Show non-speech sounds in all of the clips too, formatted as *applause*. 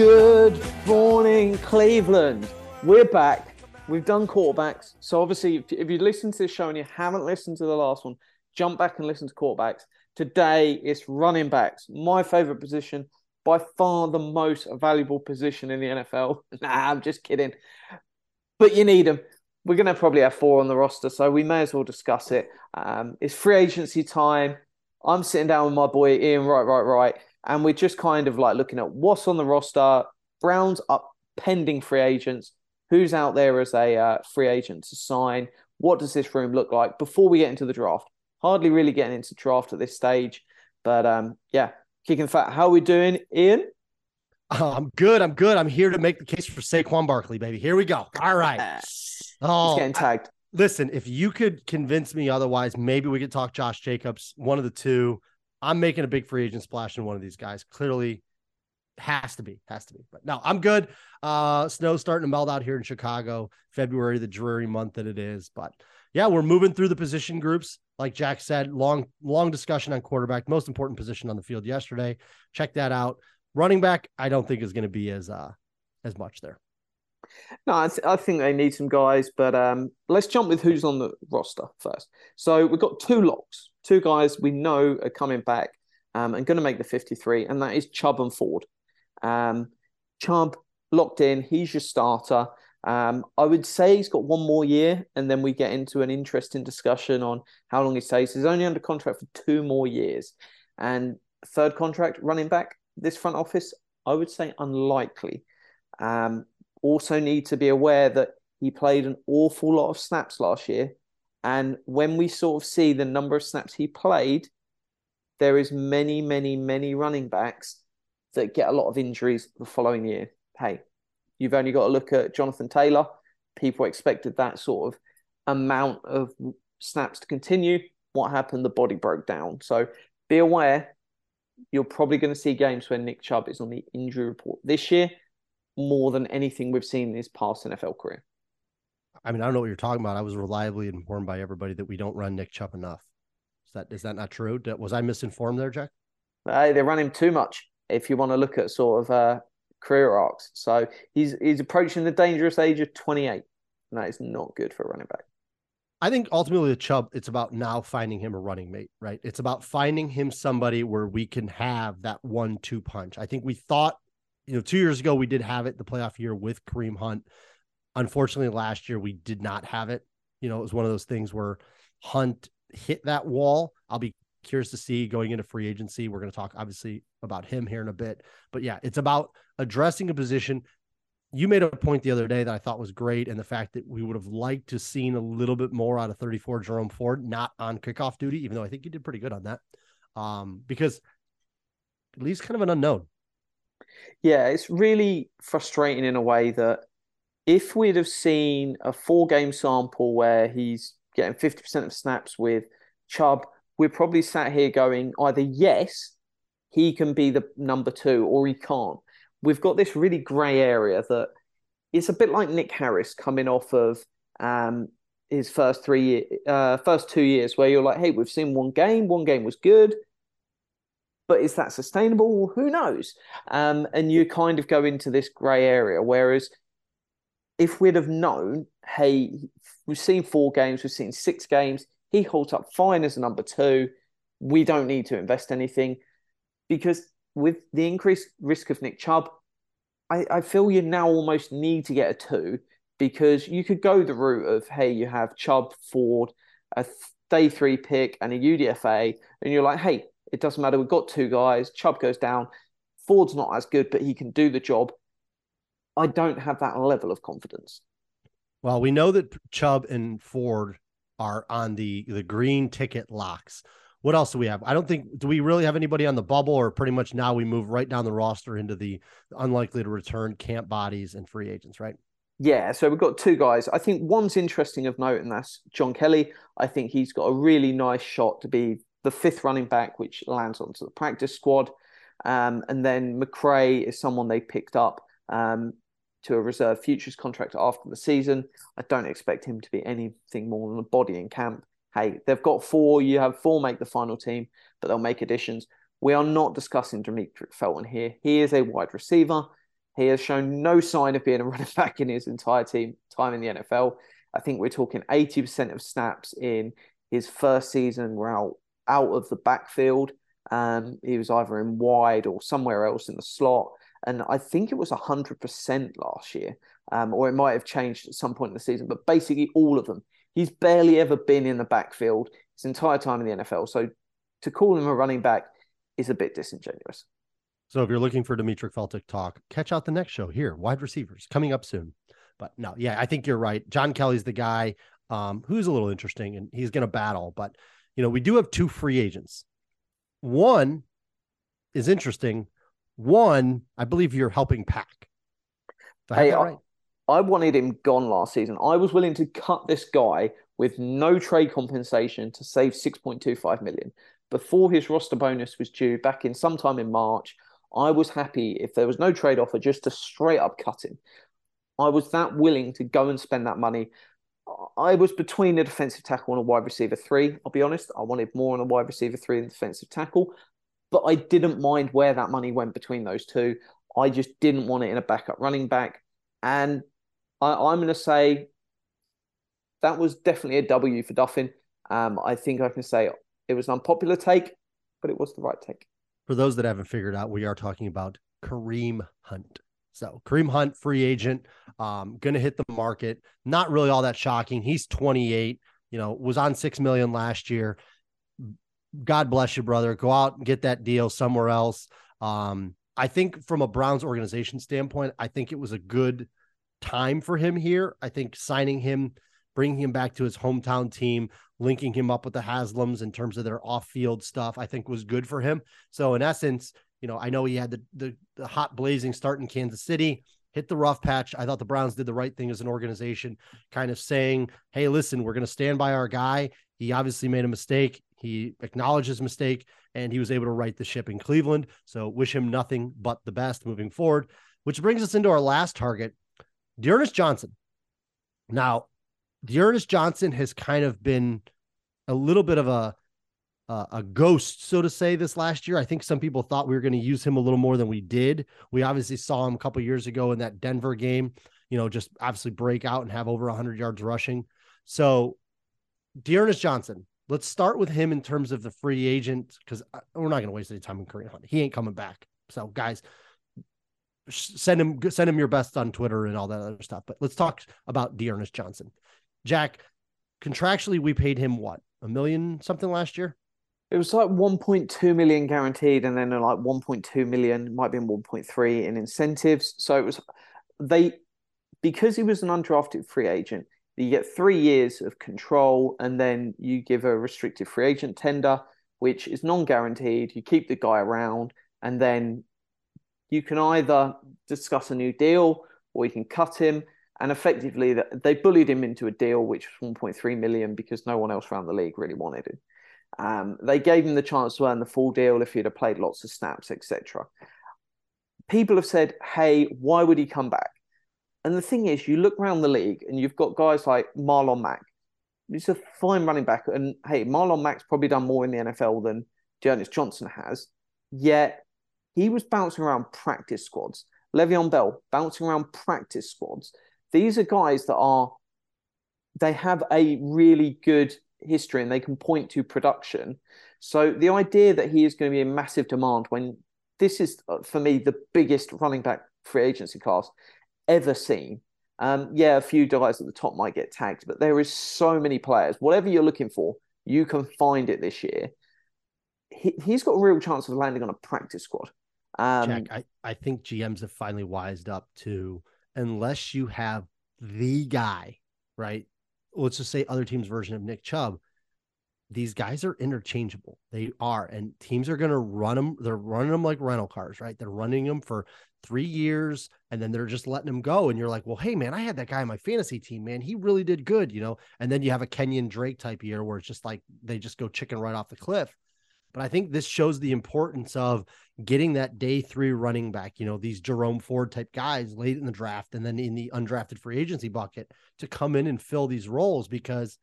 Good morning, Cleveland. We're back. We've done quarterbacks. So, obviously, if, if you listen to this show and you haven't listened to the last one, jump back and listen to quarterbacks. Today, it's running backs. My favorite position, by far the most valuable position in the NFL. *laughs* Nah, I'm just kidding. But you need them. We're going to probably have four on the roster, so we may as well discuss it. Um, it's free agency time. I'm sitting down with my boy Iain, right, right, right. And we're just kind of like looking at what's on the roster. Browns up pending free agents. Who's out there as a uh, free agent to sign? What does this room look like before we get into the draft? Hardly really getting into draft at this stage, but um, yeah, kicking fat. How are we doing, Iain? Oh, I'm good. I'm good. I'm here to make the case for Saquon Barkley, baby. Here we go. All right. He's Oh, getting tagged. listen, if you could convince me otherwise, maybe we could talk Josh Jacobs, one of the two. I'm making a big free agent splash in one of these guys. Clearly has to be, has to be. But no, I'm good. Uh snow's starting to melt out here in Chicago, February, the dreary month that it is. But yeah, we're moving through the position groups. Like Jack said, long, long discussion on quarterback, most important position on the field yesterday. Check that out. Running back, I don't think is going to be as uh as much there. No, I, th- I think they need some guys, but um, let's jump with who's on the roster first. So we've got two locks, two guys we know are coming back um, and going to make the 53, and that is Chubb and Ford. Um, Chubb locked in, he's your starter. Um, I would say he's got one more year, and then we get into an interesting discussion on how long he stays. He's only under contract for two more years. And third contract, running back, this front office, I would say unlikely. Um, also need to be aware that he played an awful lot of snaps last year. And when we sort of see the number of snaps he played, there is many, many, many running backs that get a lot of injuries the following year. Hey, you've only got to look at Jonathan Taylor. People expected that sort of amount of snaps to continue. What happened? The body broke down. So be aware, you're probably going to see games where Nick Chubb is on the injury report this year more than anything we've seen in his past NFL career. I mean, I don't know what you're talking about. I was reliably informed by everybody that we don't run Nick Chubb enough. Is that is that not true? Was I misinformed there, Jack? Uh, they run him too much if you want to look at sort of uh, career arcs. So he's he's approaching the dangerous age of 28. And that is not good for a running back. I think ultimately the Chubb, it's about now finding him a running mate, right? It's about finding him somebody where we can have that one-two punch. I think we thought, you know, two years ago we did have it the playoff year with Kareem Hunt. Unfortunately, last year we did not have it. You know, it was one of those things where Hunt hit that wall. I'll be curious to see going into free agency. We're going to talk obviously about him here in a bit, but yeah, it's about addressing a position. You made a point the other day that I thought was great, and the fact that we would have liked to seen a little bit more out of 34 Jerome Ford, not on kickoff duty, even though I think he did pretty good on that. Um, because at least kind of an unknown. Yeah, it's really frustrating in a way that if we'd have seen a four game sample where he's getting 50% of snaps with Chubb, we're probably sat here going either yes, he can be the number two, or he can't. We've got this really grey area that it's a bit like Nick Harris coming off of um, his first three, year, uh, first two years, where you're like, hey, we've seen one game, one game was good, but is that sustainable? Who knows? Um, and you kind of go into this grey area. Whereas if we'd have known, hey, we've seen four games, we've seen six games, he holds up fine as a number two. We don't need to invest anything because with the increased risk of Nick Chubb, I, I feel you now almost need to get a two because you could go the route of, hey, you have Chubb, Ford, a day three pick, and a UDFA, and you're like, hey, it doesn't matter. We've got two guys. Chubb goes down. Ford's not as good, but he can do the job. I don't have that level of confidence. Well, we know that Chubb and Ford are on the the green ticket locks. What else do we have? I don't think do we really have anybody on the bubble, or pretty much now we move right down the roster into the unlikely to return camp bodies and free agents, right? Yeah, so we've got two guys. I think one's interesting of note, and that's John Kelly. I think he's got a really nice shot to be the fifth running back, which lands onto the practice squad. Um, and then McCray is someone they picked up um, to a reserve futures contract after the season. I don't expect him to be anything more than a body in camp. Hey, they've got four. You have four make the final team, but they'll make additions. We are not discussing Demetric Felton here. He is a wide receiver. He has shown no sign of being a *laughs* running back in his entire team time in the NFL. I think we're talking 80% of snaps in his first season were out, out of the backfield. Um, he was either in wide or somewhere else in the slot. And I think it was 100% last year, um, or it might have changed at some point in the season, but basically all of them. He's barely ever been in the backfield his entire time in the NFL. So to call him a running back is a bit disingenuous. So if you're looking for Demetric Felton talk, catch out the next show here, wide receivers coming up soon. But no, yeah, I think you're right. John Kelly's the guy um, who's a little interesting and he's going to battle. But, you know, we do have two free agents. One is interesting. One, I believe you're helping pack. Hey, right? I, I wanted him gone last season. I was willing to cut this guy with no trade compensation to save 6.25 million. Before his roster bonus was due back in sometime in March, I was happy if there was no trade offer just to straight up cut him. I was that willing to go and spend that money. I was between a defensive tackle and a wide receiver three. I'll be honest, I wanted more on a wide receiver three than defensive tackle, but I didn't mind where that money went between those two. I just didn't want it in a backup running back. And I, am going to say that was definitely a W for Duffin. Um, I think I can say it was an unpopular take, but it was the right take. For those that haven't figured out, we are talking about Kareem Hunt. So Kareem Hunt, free agent, um, going to hit the market. Not really all that shocking. He's 28. You know, was on six million last year. God bless you, brother. Go out and get that deal somewhere else. Um, I think from a Browns organization standpoint, I think it was a good time for him here. I think signing him, bringing him back to his hometown team, linking him up with the Haslams in terms of their off-field stuff, I think was good for him. So in essence, you know, I know he had the, the, the hot blazing start in Kansas City, hit the rough patch. I thought the Browns did the right thing as an organization, kind of saying, "Hey, listen, we're going to stand by our guy. He obviously made a mistake. He acknowledged his mistake, and he was able to right the ship in Cleveland. So wish him nothing but the best moving forward." Which brings us into our last target, D'Ernest Johnson. Now, D'Ernest Johnson has kind of been a little bit of a uh, a ghost, so to say, this last year. I think some people thought we were going to use him a little more than we did. We obviously saw him a couple years ago in that Denver game, you know, just obviously break out and have over 100 yards rushing. So, D'Ernest Johnson, let's start with him in terms of the free agent because uh, we're not going to waste any time in Kareem Hunt. He ain't coming back. So, guys, send him send him your best on Twitter and all that other stuff. But let's talk about D'Ernest Johnson. Jack, contractually, we paid him what a million something last year. It was like 1.2 million guaranteed, and then like 1.2 million, might be 1.3 in incentives. So it was they because he was an undrafted free agent. You get three years of control, and then you give a restricted free agent tender, which is non-guaranteed. You keep the guy around, and then you can either discuss a new deal or you can cut him. And effectively, they bullied him into a deal which was 1.3 million because no one else around the league really wanted him. Um, they gave him the chance to earn the full deal if he'd have played lots of snaps, etc. People have said, "Hey, why would he come back?" And the thing is, you look around the league and you've got guys like Marlon Mack. He's a fine running back, and hey, Marlon Mack's probably done more in the NFL than D'Ernest Johnson has. Yet he was bouncing around practice squads. Le'Veon Bell bouncing around practice squads. These are guys that are they have a really good history and they can point to production. So the idea that he is going to be in massive demand when this is uh, for me the biggest running back free agency class ever seen. Um, yeah, a few guys at the top might get tagged, but there is so many players. Whatever you're looking for, you can find it this year. He, has got a real chance of landing on a practice squad. Um, Jack, I, I think GMs have finally wised up to unless you have the guy, right? Let's just say other team's version of Nick Chubb, these guys are interchangeable. They are, and teams are going to run them. They're running them like rental cars, right? They're running them for three years and then they're just letting them go. And you're like, well, hey, man, I had that guy on my fantasy team, man. He really did good, you know? And then you have a Kenyon Drake type year where it's just like they just go chicken right off the cliff. But I think this shows the importance of getting that day three running back, you know, these Jerome Ford type guys late in the draft and then in the undrafted free agency bucket to come in and fill these roles because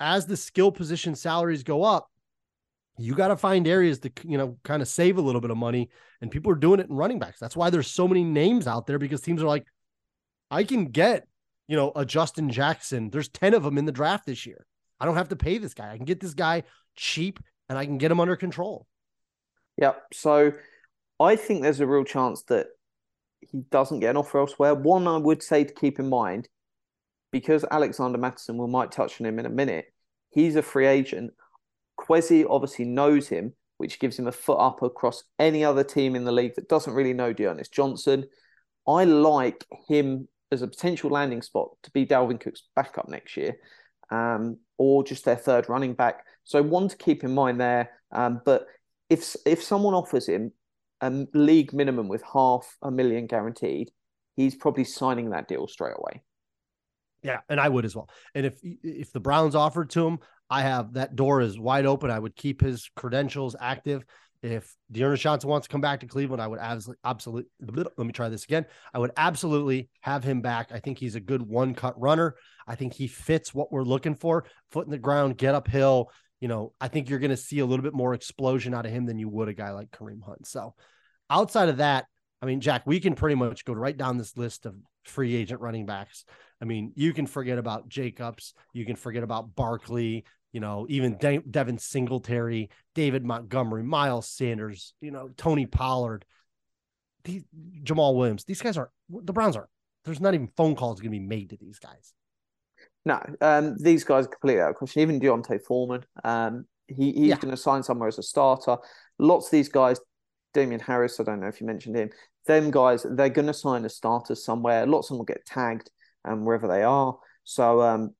as the skill position salaries go up, you got to find areas to you know kind of save a little bit of money and people are doing it in running backs. That's why there's so many names out there because teams are like i can get you know a justin jackson. There's 10 of them in the draft this year. I don't have to pay this guy. I can get this guy cheap and i can get him under control yeah so i think there's a real chance that he doesn't get an offer elsewhere one i would say to keep in mind because alexander mattison we might touch on him in a minute he's a free agent Kwesi obviously knows him, which gives him a foot up across any other team in the league that doesn't really know D'Ernest Johnson. I like him as a potential landing spot to be Dalvin Cook's backup next year, um, or just their third running back. So one to keep in mind there. Um, but if if someone offers him a league minimum with half a million guaranteed, he's probably signing that deal straight away. Yeah, and I would as well. And if if the Browns offered to him, I have that door is wide open. I would keep his credentials active. If D'Ernest Johnson wants to come back to Cleveland, I would absolutely, absolutely. Let me try this again. I would absolutely have him back. I think he's a good one cut runner. I think he fits what we're looking for. Foot in the ground, get uphill. You know, I think you're going to see a little bit more explosion out of him than you would a guy like Kareem Hunt. So, outside of that, I mean, Jack, we can pretty much go right down this list of free agent running backs. I mean, you can forget about Jacobs, you can forget about Barkley, you know, even De- Devin Singletary, David Montgomery, Miles Sanders, you know, Tony Pollard, these, Jamaal Williams. These guys are the Browns are. There's not even phone calls going to be made to these guys. No, um, these guys are completely out of question. Even D'Onta Foreman, um, he, he's yeah. going to sign somewhere as a starter. Lots of these guys, Damien Harris, I don't know if you mentioned him. Them guys, they're going to sign as starters somewhere. Lots of them will get tagged um, wherever they are. So um,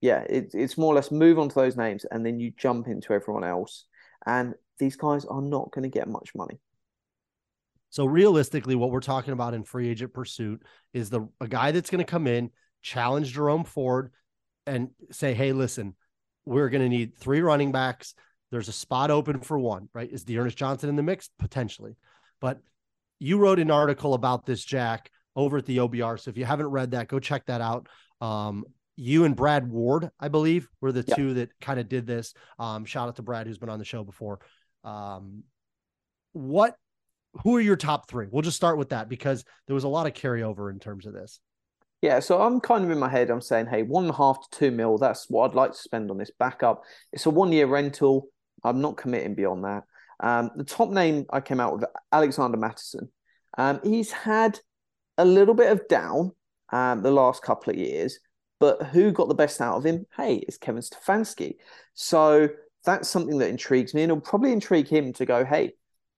yeah, it, it's more or less move on to those names and then you jump into everyone else. And these guys are not going to get much money. So realistically, what we're talking about in free agent pursuit is the a guy that's going to come in, challenge Jerome Ford, and say, "Hey, listen, we're going to need three running backs. There's a spot open for one, right? Is D'Ernest Johnson in the mix potentially? But you wrote an article about this, Jack, over at the OBR. So if you haven't read that, go check that out. Um, you and Brad Ward, I believe, were the yep. two that kind of did this. Um, shout out to Brad, who's been on the show before. Um, what, who are your top three? We'll just start with that because there was a lot of carryover in terms of this. Yeah, so I'm kind of in my head. I'm saying, hey, one and a half to two mil. That's what I'd like to spend on this backup. It's a one year rental. I'm not committing beyond that. Um, the top name I came out with, Alexander Mattison. Um, he's had a little bit of down um, the last couple of years, but who got the best out of him? Hey, it's Kevin Stefanski. So that's something that intrigues me, and it'll probably intrigue him to go, hey,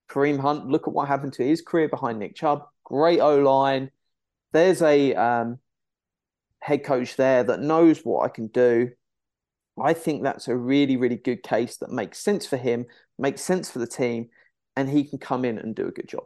Kareem Hunt, look at what happened to his career behind Nick Chubb. Great O line. There's a um, head coach there that knows what I can do. I think that's a really, really good case that makes sense for him, makes sense for the team, and he can come in and do a good job.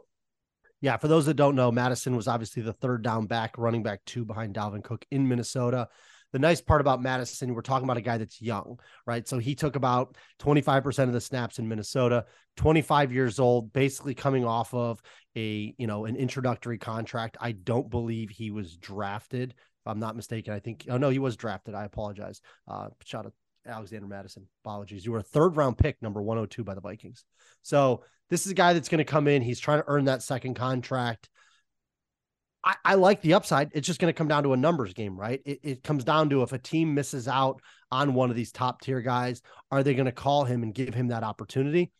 Yeah, for those that don't know, Mattison was obviously the third down back, running back two behind Dalvin Cook in Minnesota. The nice part about Mattison, we're talking about a guy that's young, right? So he took about 25% of the snaps in Minnesota, 25 years old, basically coming off of a, you know, an introductory contract. I don't believe he was drafted. If I'm not mistaken, I think, oh no, he was drafted. I apologize. Uh, shout out Alexander Mattison. Apologies. You were a third round pick, number 102 by the Vikings. So this is a guy that's going to come in. He's trying to earn that second contract. I, I like the upside. It's just going to come down to a numbers game, right? It, it comes down to if a team misses out on one of these top tier guys, are they going to call him and give him that opportunity?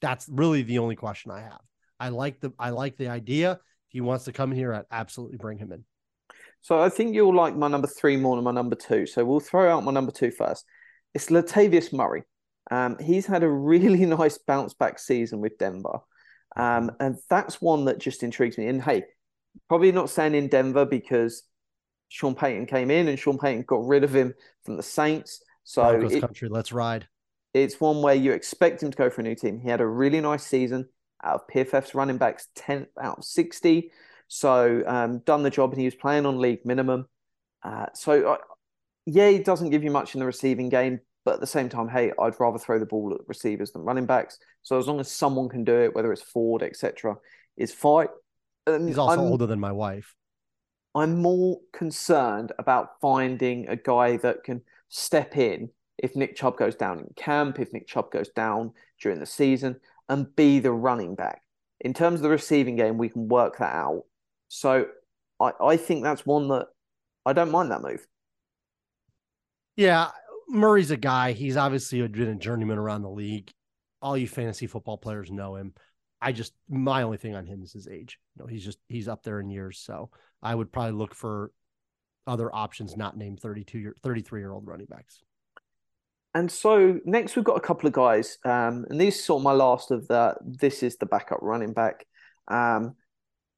That's really the only question I have. I like the I like the idea. If he wants to come here, I'd absolutely bring him in. So I think you'll like my number three more than my number two. So we'll throw out my number two first. It's Latavius Murray. Um, he's had a *laughs* really nice bounce back season with Denver. Um, and that's one that just intrigues me. And hey, probably not staying in Denver because Sean Payton came in and Sean Payton got rid of him from the Saints. So it- country, let's ride. it's one where you expect him to go for a new team. He had a really nice season out of PFF's running backs, 10 out of 60. So um, done the job and he was playing on league minimum. Uh, so, uh, yeah, he doesn't give you much in the receiving game, but at the same time, hey, I'd rather throw the ball at receivers than running backs. So as long as someone can do it, whether it's Ford, etc., is fine. And He's also I'm- older than my wife. I'm more concerned about finding a guy that can step in if Nick Chubb goes down in camp, if Nick Chubb goes down during the season, and be the running back. In terms of the receiving game, we can work that out. So I, I think that's one that I don't mind that move. Yeah, Murray's a guy. He's obviously been a journeyman around the league. All you fantasy football players know him. I just my only thing on him is his age. You know, he's just he's up there in years. So I would probably look for other options not named 32 year 33 year old running backs. And so next we've got a couple of guys, um, and these are sort of my last of the. This is the backup running back. Um,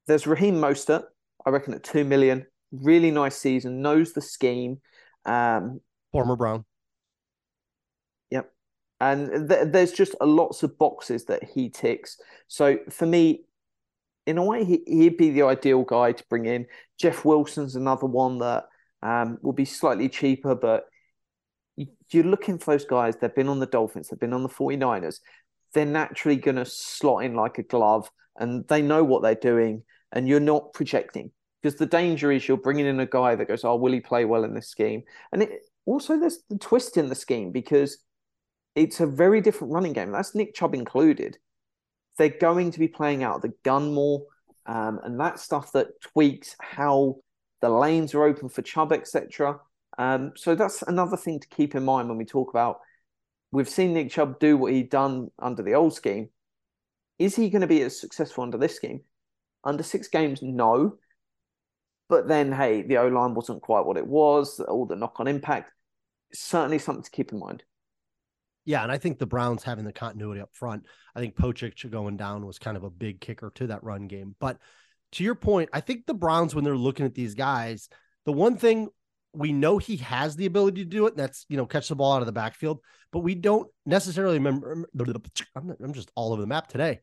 there's Raheem Mostert, I reckon at two million. Really nice season, knows the scheme. Um, Former Brown. Yep. And th- there's just a lots of boxes that he ticks. So for me, in a way, he, he'd be the ideal guy to bring in. Jeff Wilson's another one that um, will be slightly cheaper, but you- you're looking for those guys. They've been on the Dolphins, they've been on the 49ers. They're naturally going to slot in like a glove and they know what they're doing, and you're not projecting. Because the danger is you're bringing in a guy that goes, Oh, will he play well in this scheme? And it, also, there's the twist in the scheme because it's a very different running game. That's Nick Chubb included. They're going to be playing out the gun more, um, and that stuff that tweaks how the lanes are open for Chubb, etc. Um, so that's another thing to keep in mind when we talk about. We've seen Nick Chubb do what he'd done under the old scheme. Is he going to be as successful under this scheme? Under six games, no. But then, hey, the O line wasn't quite what it was. All the knock on impact. Certainly something to keep in mind. Yeah, and I think the Browns having the continuity up front. I think Pocic going down was kind of a big kicker to that run game. But to your point, I think the Browns, when they're looking at these guys, the one thing we know he has the ability to do it, and that's you know catch the ball out of the backfield, but we don't necessarily remember. I'm just all over the map today.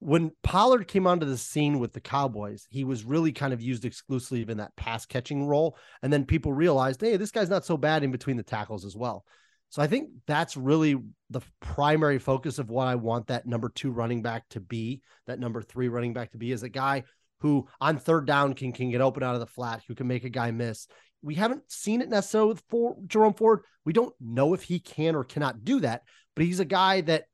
When Pollard came onto the scene with the Cowboys, he was really kind of used exclusively in that pass catching role, and then people realized, hey, this guy's not so bad in between the tackles as well. So I think that's really the primary focus of what I want that number two running back to be, that number three running back to be, is a guy who on third down can can get open out of the flat, who can make a guy miss. We haven't seen it necessarily with for Jerome Ford. We don't know if he can or cannot do that, but he's a guy that,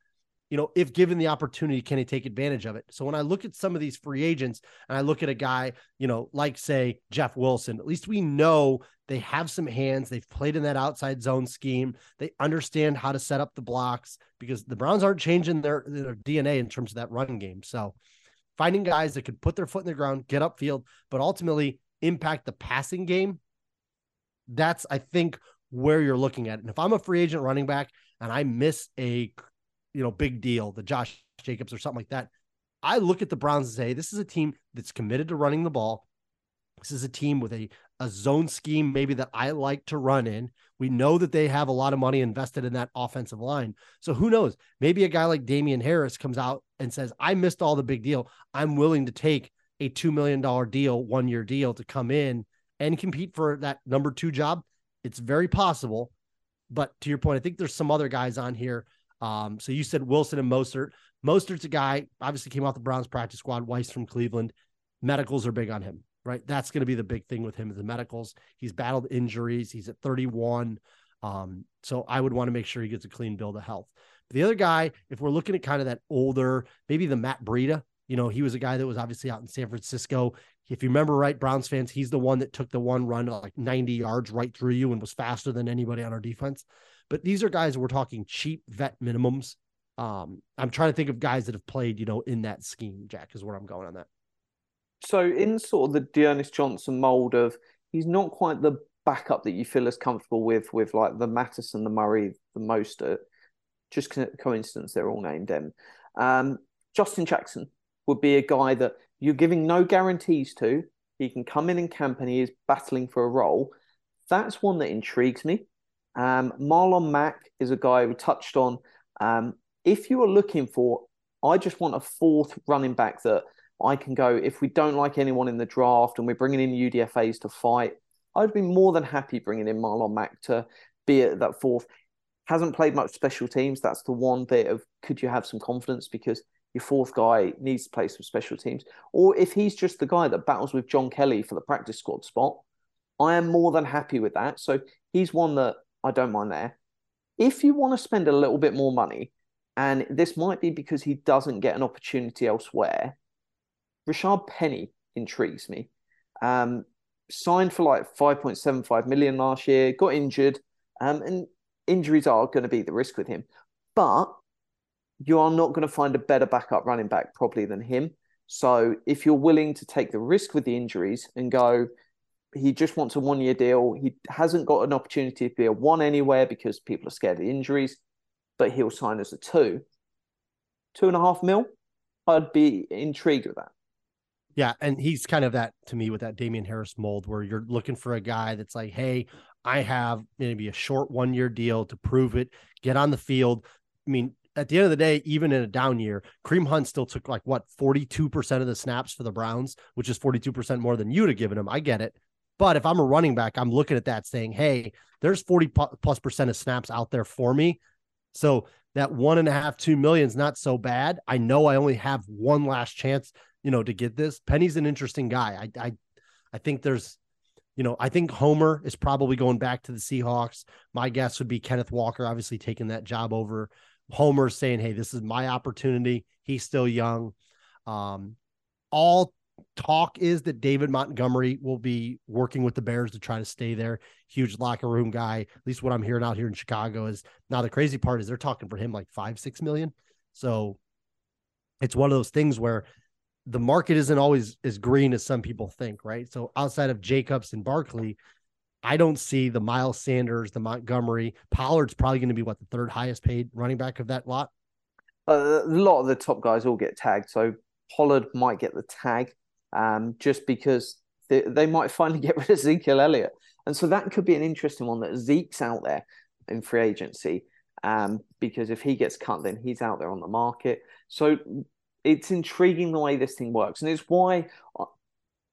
you know, if given the opportunity, can he take advantage of it? So when I look at some of these free agents and I look at a guy, you know, like say Jeff Wilson, at least we know they have some hands. They've played in that outside zone scheme. They understand how to set up the blocks because the Browns aren't changing their, their DNA in terms of that run game. So finding guys that could put their foot in the ground, get upfield, but ultimately impact the passing game. That's, I think, where you're looking at. And if I'm a free agent running back and I miss a, you know, big deal, the Josh Jacobs or something like that, I look at the Browns and say, this is a team that's committed to running the ball. This is a team with a, a zone scheme, maybe that I like to run in. We know that they have a lot of money invested in that offensive line. So who knows? Maybe a guy like Damien Harris comes out and says, I missed all the big deal. I'm willing to take a $2 million deal, one year deal to come in and compete for that number two job. It's very possible. But to your point, I think there's some other guys on here. Um, so you said Wilson and Mostert. Mostert's a guy, obviously came off the Browns practice squad, Weiss from Cleveland. Medicals are big on him, right? That's going to be the big thing with him, the medicals. He's battled injuries. He's at 31. Um, so I would want to make sure he gets a clean bill of health. The other guy, if we're looking at kind of that older, maybe the Matt Breida, you know, he was a guy that was obviously out in San Francisco. If you remember right, Browns fans, he's the one that took the one run like 90 yards right through you and was faster than anybody on our defense. But these are guys we're talking cheap vet minimums. Um, I'm trying to think of guys that have played, you know, in that scheme. Jack is where I'm going on that. So in sort of the D'Ernest Johnson mold of he's not quite the backup that you feel as comfortable with with like the Mattison, the Murray, the Mostert. Just co- coincidence they're all named M. Um, Justin Jackson would be a guy that you're giving no guarantees to. He can come in and camp and he is battling for a role. That's one that intrigues me. Um, Marlon Mack is a guy we touched on. Um, if you are looking for, I just want a fourth running back that I can go. If we don't like anyone in the draft and we're bringing in UDFA's to fight, I'd be more than happy bringing in Marlon Mack to be at that fourth. Hasn't played much special teams. That's the one bit of could you have some confidence because your fourth guy needs to play some special teams. Or if he's just the guy that battles with John Kelly for the practice squad spot, I am more than happy with that. So he's one that I don't mind there. If you want to spend a little bit more money, and this might be because he doesn't get an opportunity elsewhere, Rashad Penny intrigues me. Um, signed for like 5.75 million last year, got injured, um, and injuries are going to be the risk with him. But you are not going to find a better backup running back probably than him. So if you're willing to take the risk with the injuries and go, he just wants a one year deal. He hasn't got an opportunity to be a one anywhere because people are scared of injuries, but he'll sign as a two. Two and a half mil. I'd be intrigued with that. Yeah, and he's kind of that to me with that Damien Harris mold where you're looking for a guy that's like, hey, I have maybe a short one year deal to prove it, get on the field. I mean, at the end of the day, even in a down year, Kareem Hunt still took like what 42% of the snaps for the Browns, which is 42% more than you'd have given him. I get it. But if I'm a running back, I'm looking at that saying, hey, there's 40 plus percent of snaps out there for me. So that one and a half, two million is not so bad. I know I only have one last chance, you know, to get this. Penny's an interesting guy. I I I think there's you know, I think Homer is probably going back to the Seahawks. My guess would be Kenneth Walker, obviously taking that job over Homer, saying, Hey, this is my opportunity. He's still young. Um, all talk is that David Montgomery will be working with the Bears to try to stay there. Huge locker room guy. At least what I'm hearing out here in Chicago is now the crazy part is they're talking for him like five, six million. So it's one of those things where the market isn't always as green as some people think, right? So outside of Jacobs and Barkley, I don't see the Miles Sanders, the Montgomery. Pollard's probably going to be what the third highest paid running back of that lot. Uh, a lot of the top guys all get tagged. So Pollard might get the tag um, just because they, they might finally *laughs* get rid of Ezekiel Elliott. And so that could be an interesting one that Zeke's out there in free agency. Um, because if he gets cut, then he's out there on the market. So it's intriguing the way this thing works. And it's why uh,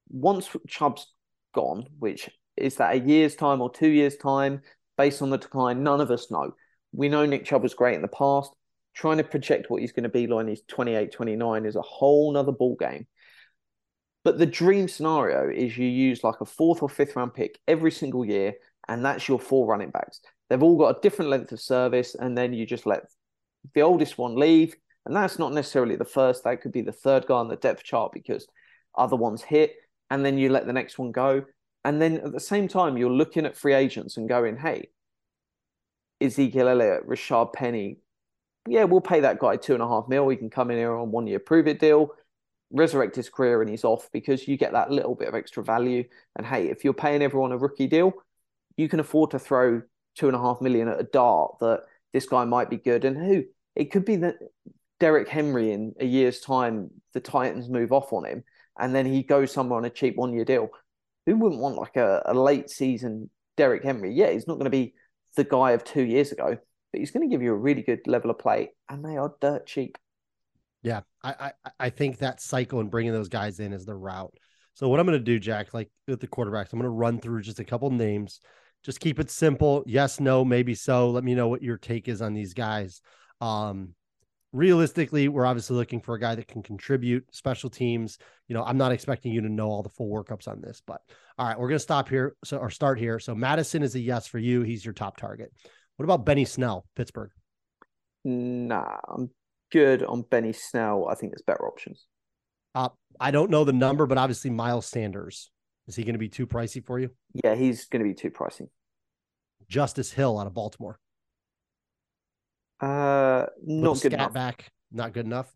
once Chubb's gone, which is that a year's time or two years' time, based on the decline, none of us know. We know Nick Chubb was great in the past. Trying to project what he's going to be like he's 28, 29 is a whole nother ball game. But the dream scenario is you use like a fourth or fifth round pick every single year, and that's your four running backs. They've all got a different length of service, and then you just let the oldest one leave. And that's not necessarily the first, that could be the third guy on the depth chart because other ones hit, and then you let the next one go. And then at the same time, you're looking at free agents and going, hey, Ezekiel Elliott, Rashad Penny, yeah, we'll pay that guy two and a half mil. He can come in here on one year prove it deal resurrect his career and he's off because you get that little bit of extra value. And hey, if you're paying everyone a rookie deal, you can afford to throw two and a half million at a dart that this guy might be good. And who it could be that Derek Henry in a year's time, the Titans move off on him and then he goes somewhere on a cheap one year deal. Who wouldn't want like a, a late season Derek Henry? Yeah, he's not going to be the guy of two years ago, but he's going to give you a really good level of play and they are dirt cheap. Yeah, I, I I think that cycle and bringing those guys in is the route. So what I'm going to do, Jack, like with the quarterbacks, I'm going to run through just a couple names. Just keep it simple. Yes, no, maybe so. Let me know what your take is on these guys. Um, realistically, we're obviously looking for a guy that can contribute special teams. You know, I'm not expecting you to know all the full workups on this, but all right, we're going to stop here. So, or start here. So, Mattison is a yes for you. He's your top target. What about Benny Snell, Pittsburgh? Nah, I'm good on Benny Snell, I think there's better options. Uh, I don't know the number, but obviously Miles Sanders. Is he going to be too pricey for you? Yeah, he's going to be too pricey. Justice Hill out of Baltimore. Uh, not good enough. Back, not good enough.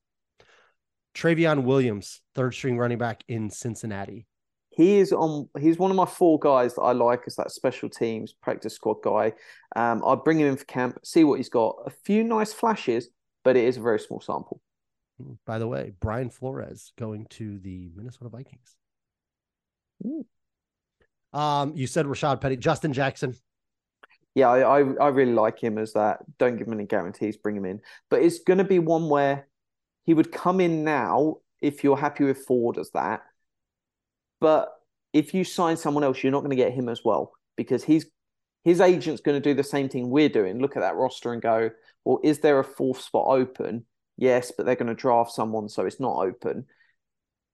Trayveon Williams, third string running back in Cincinnati. He is on. He's one of my four guys that I like as that special teams practice squad guy. Um, I'd bring him in for camp, see what he's got. A few nice flashes, but it is a very small sample. By the way, Brian Flores going to the Minnesota Vikings. Ooh. Um, you said Rashad Penny, Justin Jackson. Yeah, I, I, I really like him as that. Don't give him any guarantees, bring him in. But it's going to be one where he would come in now if you're happy with Ford as that. But if you sign someone else, you're not going to get him as well because he's his agent's going to do the same thing we're doing. Look at that roster and go, well, is there a fourth spot open? Yes, but they're going to draft someone, so it's not open.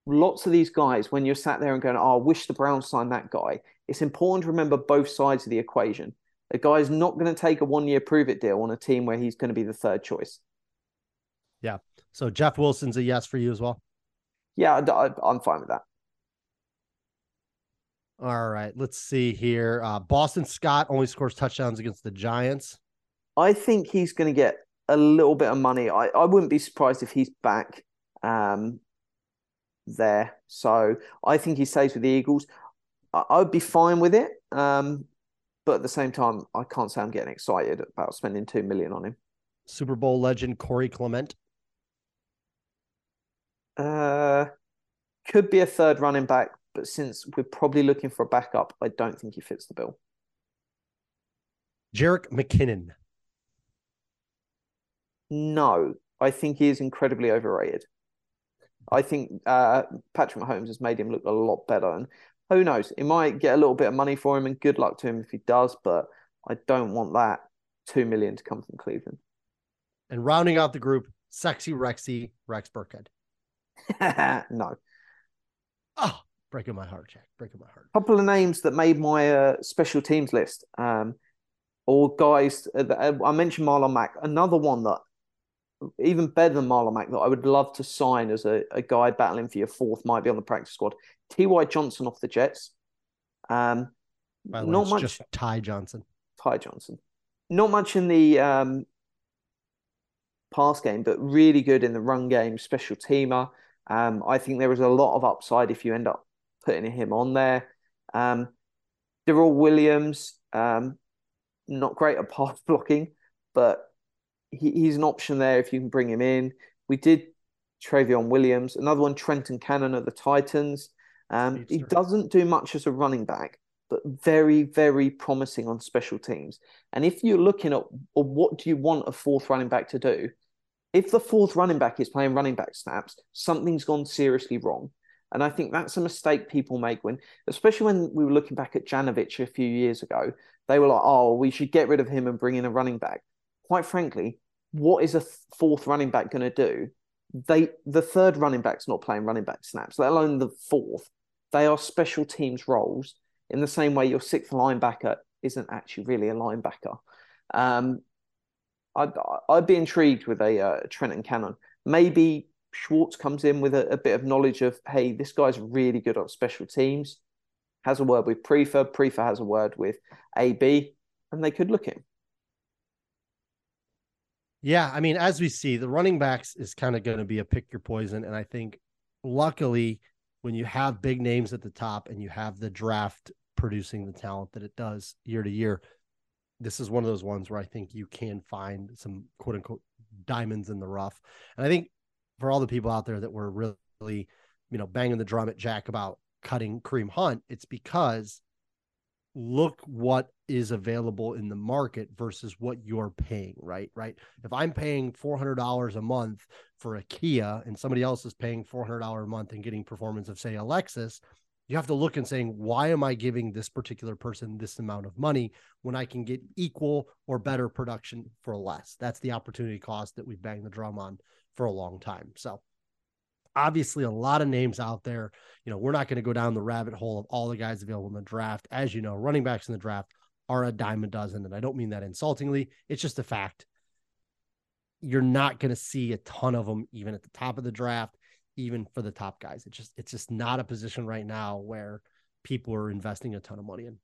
Lots of these guys, when you're sat there and going, oh, I wish the Browns signed that guy, it's important to remember both sides of the equation. A guy's not going to take a one year prove it deal on a team where he's going to be the third choice. Yeah. So Jeff Wilson's a yes for you as well. Yeah, I, I'm fine with that. All right, let's see here. Uh, Boston Scott only scores touchdowns against the Giants. I think he's going to get a little bit of money. I, I wouldn't be surprised if he's back um, there. So I think he stays with the Eagles. I, I would be fine with it. Um, but at the same time, I can't say I'm getting excited about spending two million on him. Super Bowl legend Corey Clement. Uh, could be a third running back, but since we're probably looking for a backup, I don't think he fits the bill. Jerick McKinnon. No, I think he is incredibly overrated. I think uh, Patrick Mahomes has made him look a lot better, and who knows, he might get a little bit of money for him, and good luck to him if he does. But I don't want that two million to come from Cleveland. And rounding out the group, sexy Rexy Rex Burkhead. *laughs* no. Oh, breaking my heart, Jack. Breaking my heart. A couple of names that made my uh, special teams list. Um, or guys, uh, I mentioned Marlon Mack. Another one that even better than Marlon Mack that I would love to sign as a, a guy battling for your fourth might be on the practice squad. T.Y. Johnson off the Jets. Um, By the way, not much. just Ty Johnson. Ty Johnson. Not much in the um, pass game, but really good in the run game, special teamer. Um, I think there is a lot of upside if you end up putting him on there. Um, Darrell Williams, um, not great at pass *laughs* blocking, but he, he's an option there if you can bring him in. We did Trayveon Williams, another one, Trenton Cannon at the Titans. Um, he doesn't do much as a running back, but very, very promising on special teams. And if you're looking at or what do you want a fourth running back to do, if the fourth running back is playing running back snaps, something's gone seriously wrong. And I think that's a mistake people make when, especially when we were looking back at Janovich a few years ago, they were like, oh, we should get rid of him and bring in a running back. Quite frankly, what is a fourth running back going to do? They the third running back's not playing running back snaps, let alone the fourth. They are special teams roles in the same way your sixth linebacker isn't actually really a linebacker. Um, I'd, I'd be intrigued with a uh, Trenton Cannon. Maybe Schwartz comes in with a, a bit of knowledge of, hey, this guy's really good on special teams, has a word with Priefer, Priefer has a word with AB, and they could look at him. Yeah, I mean, as we see, the running backs is kind of going to be a pick your poison. And I think luckily, when you have big names at the top and you have the draft producing the talent that it does year to year, this is one of those ones where I think you can find some quote unquote diamonds in the rough. And I think for all the people out there that were really, you know, banging the drum at Jack about cutting Kareem Hunt, it's because look what is available in the market versus what you're paying, right? Right. If I'm paying $400 a month for a Kia and somebody else is paying $400 a month and getting performance of, say, a Lexus, you have to look and saying, why am I giving this particular person this amount of money when I can get equal or better production for less? That's the opportunity cost that we bang the drum on for a long time. So, obviously a lot of names out there. You know, we're not going to go down the rabbit hole of all the guys available in the draft. As you know, running backs in the draft are a dime a dozen. And I don't mean that insultingly. It's just a fact. You're not going to see a ton of them even at the top of the draft, even for the top guys. It's just it's just not a position right now where people are investing a ton of money in.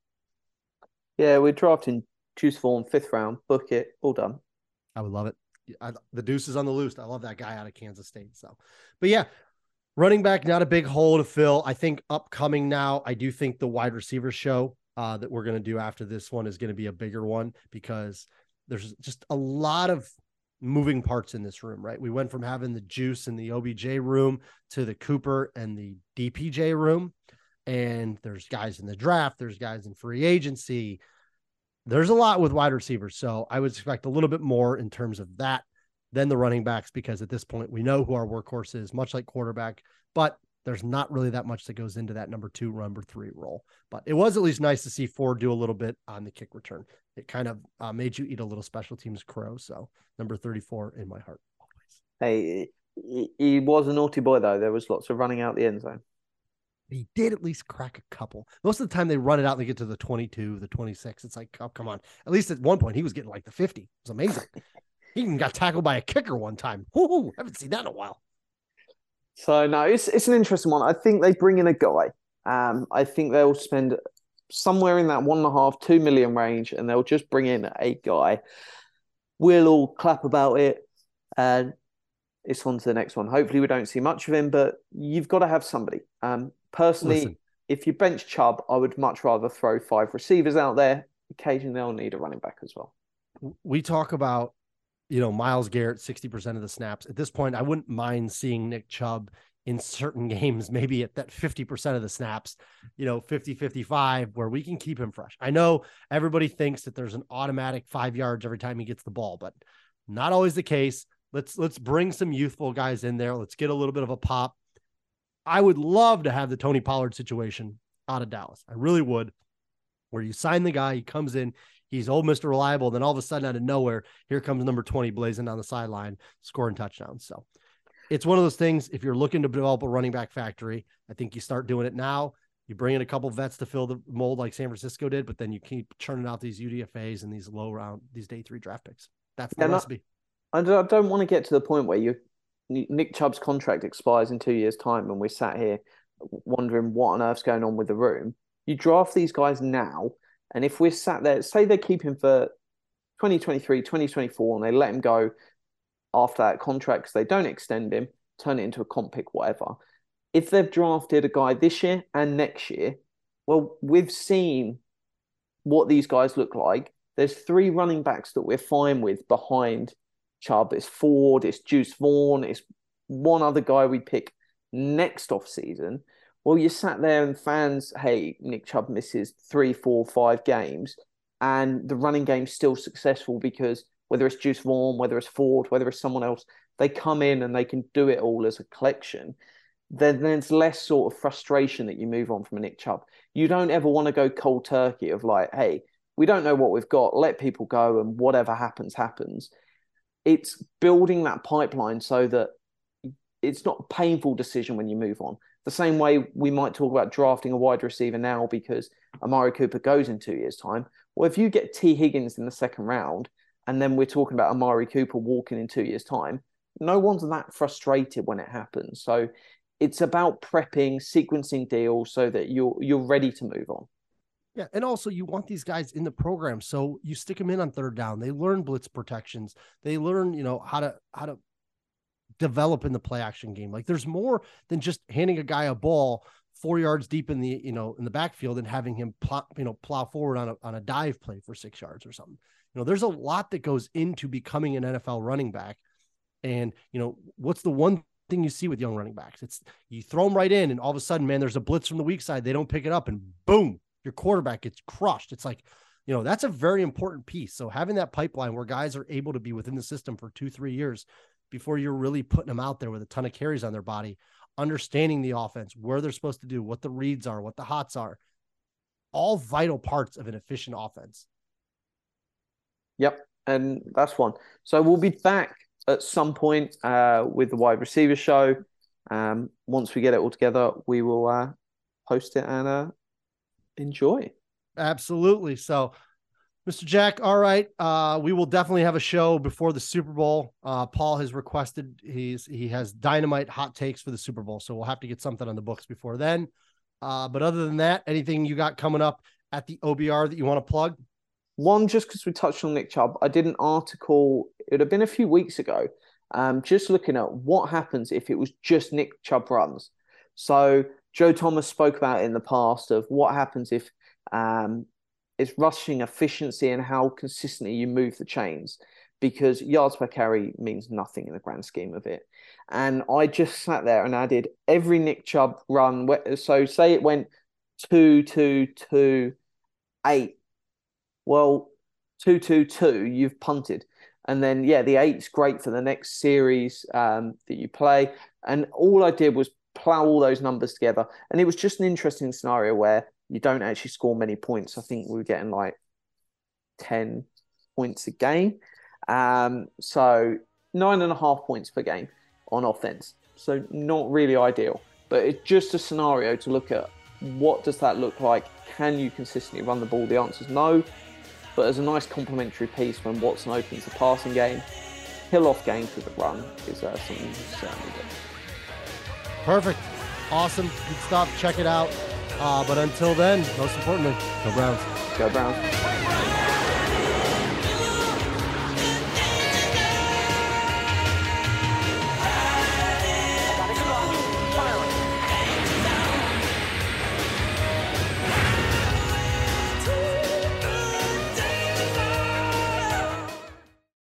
Yeah, we're drafting Deuce Vaughn fifth round, book it, all done. I would love it. I, the deuce is on the loose. I love that guy out of Kansas State. So, but yeah, running back, not a big hole to fill. I think upcoming now, I do think the wide receiver show uh, that we're going to do after this one is going to be a bigger one because there's just a lot of moving parts in this room, right? We went from having the juice in the OBJ room to the Cooper and the DPJ room. And there's guys in the draft, there's guys in free agency there's a lot with wide receivers. So I would expect a little bit more in terms of that than the running backs, because at this point we know who our workhorse is, much like quarterback, but there's not really that much that goes into that number two, number three role. But it was at least nice to see Ford do a little bit on the kick return. It kind of uh, made you eat a little special teams crow. So number 34 in my heart always. Hey, he, he was a naughty boy though. There was lots of running out the end zone. He did at least crack a couple. Most of the time they run it out and they get to the 22, the 26. It's like, oh, come on. At least at one point he was getting like the 50. It was amazing. *laughs* he even got tackled by a kicker one time. Woo-hoo, haven't seen that in a while. So no, it's it's an interesting one. I think they bring in a guy. Um, I think they'll spend somewhere in that one and a half, two million range, and they'll just bring in a guy. We'll all clap about it, and it's on to the next one. Hopefully, we don't see much of him, but you've got to have somebody. Um, personally, Listen. if you bench Chubb, I would much rather throw five receivers out there. Occasionally, they'll need a running back as well. we talk about, you know, Myles Garrett, 60% of the snaps. At this point, I wouldn't mind seeing Nick Chubb in certain *laughs* games, maybe at that 50% of the snaps, you know, 50, 55, where we can keep him fresh. I know everybody thinks that there's an automatic five yards every time he gets the ball, but not always the case. Let's let's bring some youthful guys in there. Let's get a little bit of a pop. I would love to have the Tony Pollard situation out of Dallas. I really would. Where you sign the guy, he comes in, he's old Mr. Reliable. Then all of a sudden, out of nowhere, here comes number 20 blazing down the sideline, scoring touchdowns. So it's one of those things. If you're looking to develop a running back factory, I think you start doing it now. You bring in a couple vets to fill the mold like San Francisco did, but then you keep churning out these UDFAs and these low round, these day three draft picks. That's the recipe. I don't, I don't want to get to the point where you Nick Chubb's contract expires in two years' time, and we're sat here wondering what on earth's going on with the room. You draft these guys now, and if we're sat there, say they keep him for 2023, 2024, and they let him go after that contract because they don't extend him, turn it into a comp pick, whatever. If they've drafted a guy this year and next year, well, we've seen what these guys look like. There's three running backs that we're fine with behind Chubb. It's Ford, it's Deuce Vaughn, it's one other guy we pick next off season. Well, you sat there and fans, hey, Nick Chubb misses three, four, five games, and the running game's still successful because whether it's Deuce Vaughn, whether it's Ford, whether it's someone else, they come in and they can do it all as a collection. Then there's less sort of frustration that you move on from a Nick Chubb. You don't ever want to go cold turkey of like, hey, we don't know what we've got. Let people go, and whatever happens, happens. It's building that pipeline so that it's not a painful decision when you move on. The same way we might talk about drafting a wide receiver now because Amari Cooper goes in two years' time. Well, if you get Tee Higgins in the second round, and then we're talking about Amari Cooper walking in two years' time, no one's that frustrated when it happens. So it's about prepping, sequencing deals so that you're you're ready to move on. Yeah, and also you want these guys in the program, so you stick them in on third down. They learn blitz protections. They learn, you know, how to how to develop in the play action game. Like there's more than just handing a guy a ball four yards deep in the you know in the backfield and having him plow, you know plow forward on a on a dive play for six yards or something. You know, there's a lot that goes into becoming an NFL running back. And you know, what's the one thing you see with young running backs? It's you throw them right in, and all of a sudden, man, there's a blitz from the weak side. They don't pick it up, and boom, your quarterback gets crushed. It's like, you know, that's a very important piece. So having that pipeline where guys are able to be within the system for two, three years before you're really putting them out there with a ton of carries on their body, understanding the offense, where they're supposed to do, what the reads are, what the hots are, all vital parts of an efficient offense. Yep, and that's one. So we'll be back at some point uh, with the wide receiver show. Um, once we get it all together, we will uh, post it and uh, enjoy. Absolutely. So, Mr. Jack, all right. Uh, we will definitely have a show before the Super Bowl. Uh, Paul has requested he's he has dynamite hot takes for the Super Bowl, so we'll have to get something on the books before then. Uh, but other than that, anything you got coming up at the OBR that you want to plug? One, just because we touched on Nick Chubb, I did an article, it would have been a few weeks ago, um, just looking at what happens if it was just Nick Chubb runs. So Joe Thomas spoke about in the past of what happens if um, it's rushing efficiency and how consistently you move the chains because yards per carry means nothing in the grand scheme of it. And I just sat there and added every Nick Chubb run. So say it went two, two, two, eight. Well, two two two, you've punted. And then yeah, the eight's great for the next series um, that you play. And all I did was plow all those numbers together. And it was just an interesting scenario where you don't actually score many points. I think we were getting like 10 points a game. Um, so nine and a half points per game on offense. So not really ideal, but it's just a scenario to look at. What does that look like? Can you consistently run the ball? The answer is no. But as a nice complementary piece when Watson opens the passing game, kill off game through the run is uh, something you certainly do. Perfect. Awesome. Good stuff. Check it out. Uh, but until then, most importantly, go Browns. Go Browns.